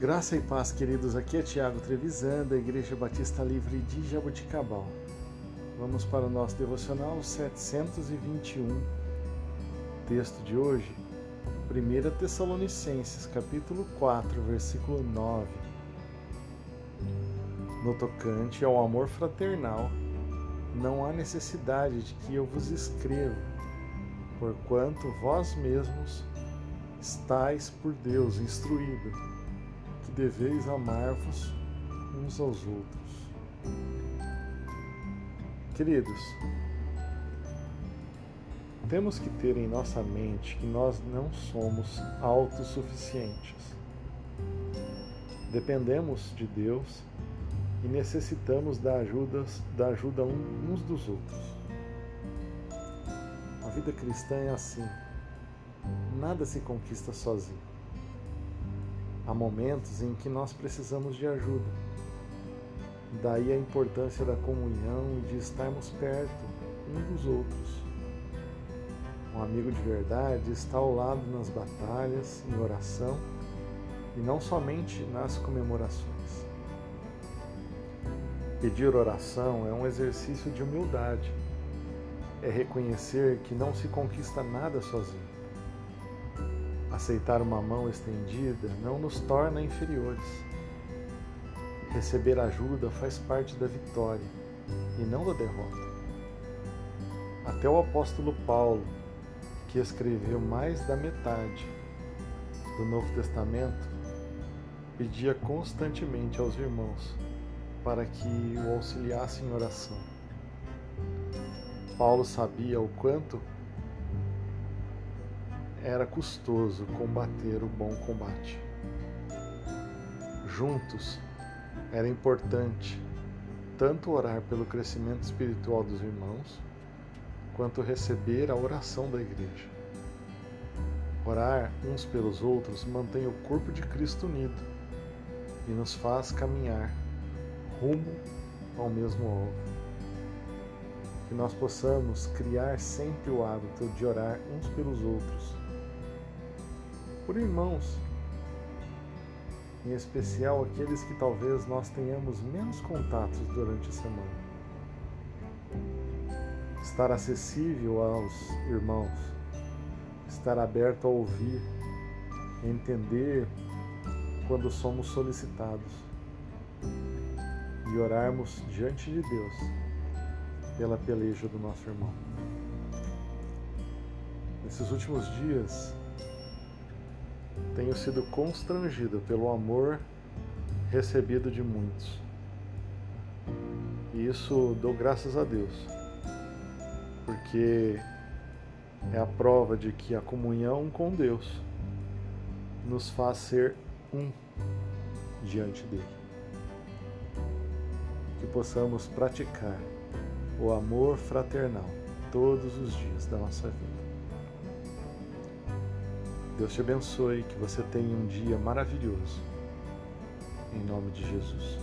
Graça e paz, queridos. Aqui é Tiago Trevisan, da Igreja Batista Livre de Jaboticabal. Vamos para o nosso devocional 721. Texto de hoje, 1 Tessalonicenses, capítulo 4, versículo 9. No tocante ao amor fraternal, não há necessidade de que eu vos escreva, porquanto vós mesmos estáis por Deus instruídos que deveis amar-vos uns aos outros. Queridos, temos que ter em nossa mente que nós não somos autossuficientes. Dependemos de Deus e necessitamos da ajuda, da ajuda uns dos outros. A vida cristã é assim. Nada se conquista sozinho. Há momentos em que nós precisamos de ajuda. Daí a importância da comunhão e de estarmos perto uns dos outros. Um amigo de verdade está ao lado nas batalhas, em oração e não somente nas comemorações. Pedir oração é um exercício de humildade. É reconhecer que não se conquista nada sozinho Aceitar uma mão estendida não nos torna inferiores. Receber ajuda faz parte da vitória e não da derrota. Até o apóstolo Paulo, que escreveu mais da metade do Novo Testamento, pedia constantemente aos irmãos para que o auxiliassem em oração. Paulo sabia o quanto era custoso combater o bom combate. Juntos, era importante tanto orar pelo crescimento espiritual dos irmãos, quanto receber a oração da igreja. Orar uns pelos outros mantém o corpo de Cristo unido e nos faz caminhar rumo ao mesmo alvo. Que nós possamos criar sempre o hábito de orar uns pelos outros por irmãos, em especial aqueles que talvez nós tenhamos menos contatos durante a semana. Estar acessível aos irmãos, estar aberto a ouvir, entender quando somos solicitados e orarmos diante de Deus pela peleja do nosso irmão. Nesses últimos dias, tenho sido constrangido pelo amor recebido de muitos. E isso dou graças a Deus, porque é a prova de que a comunhão com Deus nos faz ser um diante dele. Que possamos praticar o amor fraternal todos os dias da nossa vida. Deus te abençoe, que você tenha um dia maravilhoso. Em nome de Jesus.